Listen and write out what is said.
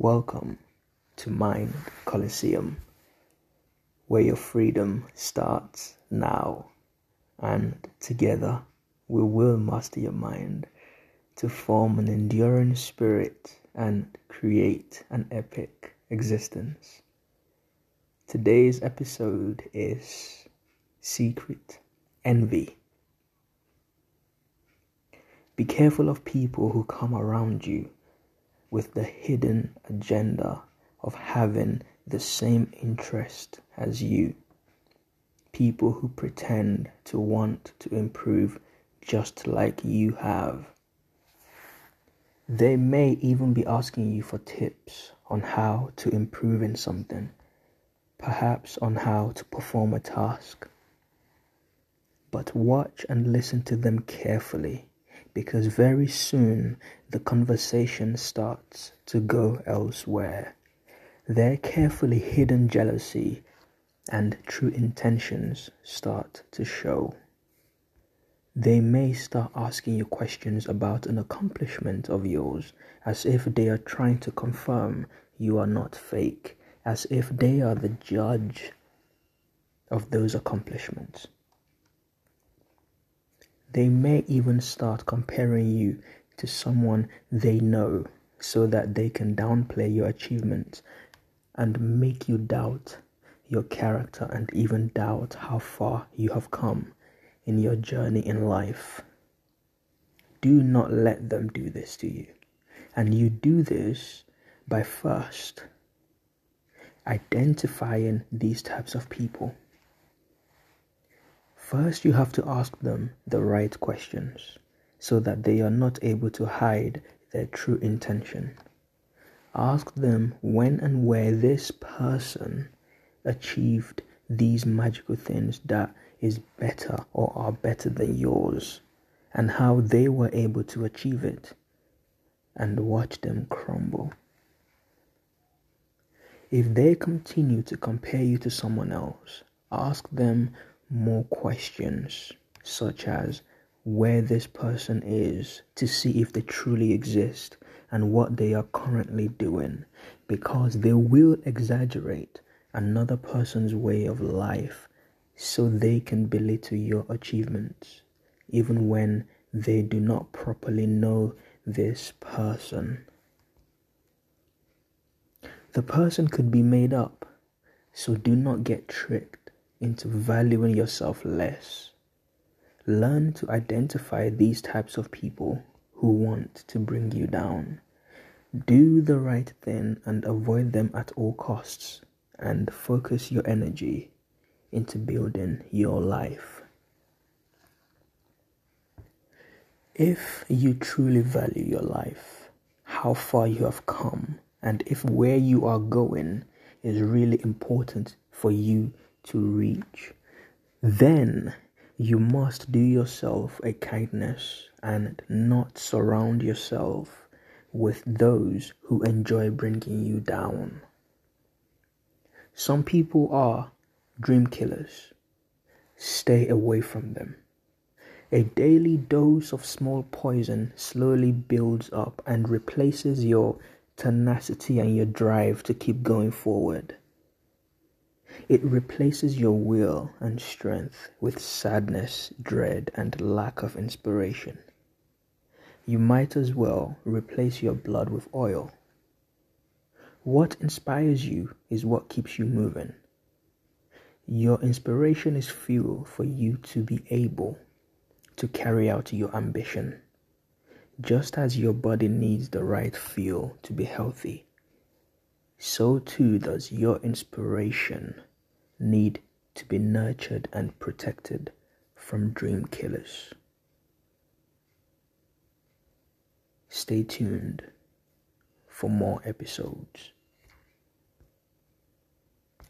Welcome to Mind Coliseum, where your freedom starts now, and together we will master your mind to form an enduring spirit and create an epic existence. Today's episode is Secret Envy. Be careful of people who come around you with the hidden agenda of having the same interest as you. People who pretend to want to improve just like you have. They may even be asking you for tips on how to improve in something, perhaps on how to perform a task. But watch and listen to them carefully because very soon the conversation starts to go elsewhere. Their carefully hidden jealousy and true intentions start to show. They may start asking you questions about an accomplishment of yours as if they are trying to confirm you are not fake, as if they are the judge of those accomplishments. They may even start comparing you to someone they know so that they can downplay your achievements and make you doubt your character and even doubt how far you have come in your journey in life. Do not let them do this to you. And you do this by first identifying these types of people First, you have to ask them the right questions so that they are not able to hide their true intention. Ask them when and where this person achieved these magical things that is better or are better than yours and how they were able to achieve it and watch them crumble. If they continue to compare you to someone else, ask them more questions, such as where this person is, to see if they truly exist and what they are currently doing, because they will exaggerate another person's way of life so they can belittle your achievements, even when they do not properly know this person. The person could be made up, so do not get tricked into valuing yourself less. Learn to identify these types of people who want to bring you down. Do the right thing and avoid them at all costs, and focus your energy into building your life. If you truly value your life, how far you have come, and if where you are going is really important for you to reach, then you must do yourself a kindness and not surround yourself with those who enjoy bringing you down. Some people are dream killers. Stay away from them. A daily dose of small poison slowly builds up and replaces your tenacity and your drive to keep going forward. It replaces your will and strength with sadness, dread, and lack of inspiration. You might as well replace your blood with oil. What inspires you is what keeps you moving. Your inspiration is fuel for you to be able to carry out your ambition. Just as your body needs the right fuel to be healthy, so too does your inspiration need to be nurtured and protected from dream killers. Stay tuned for more episodes.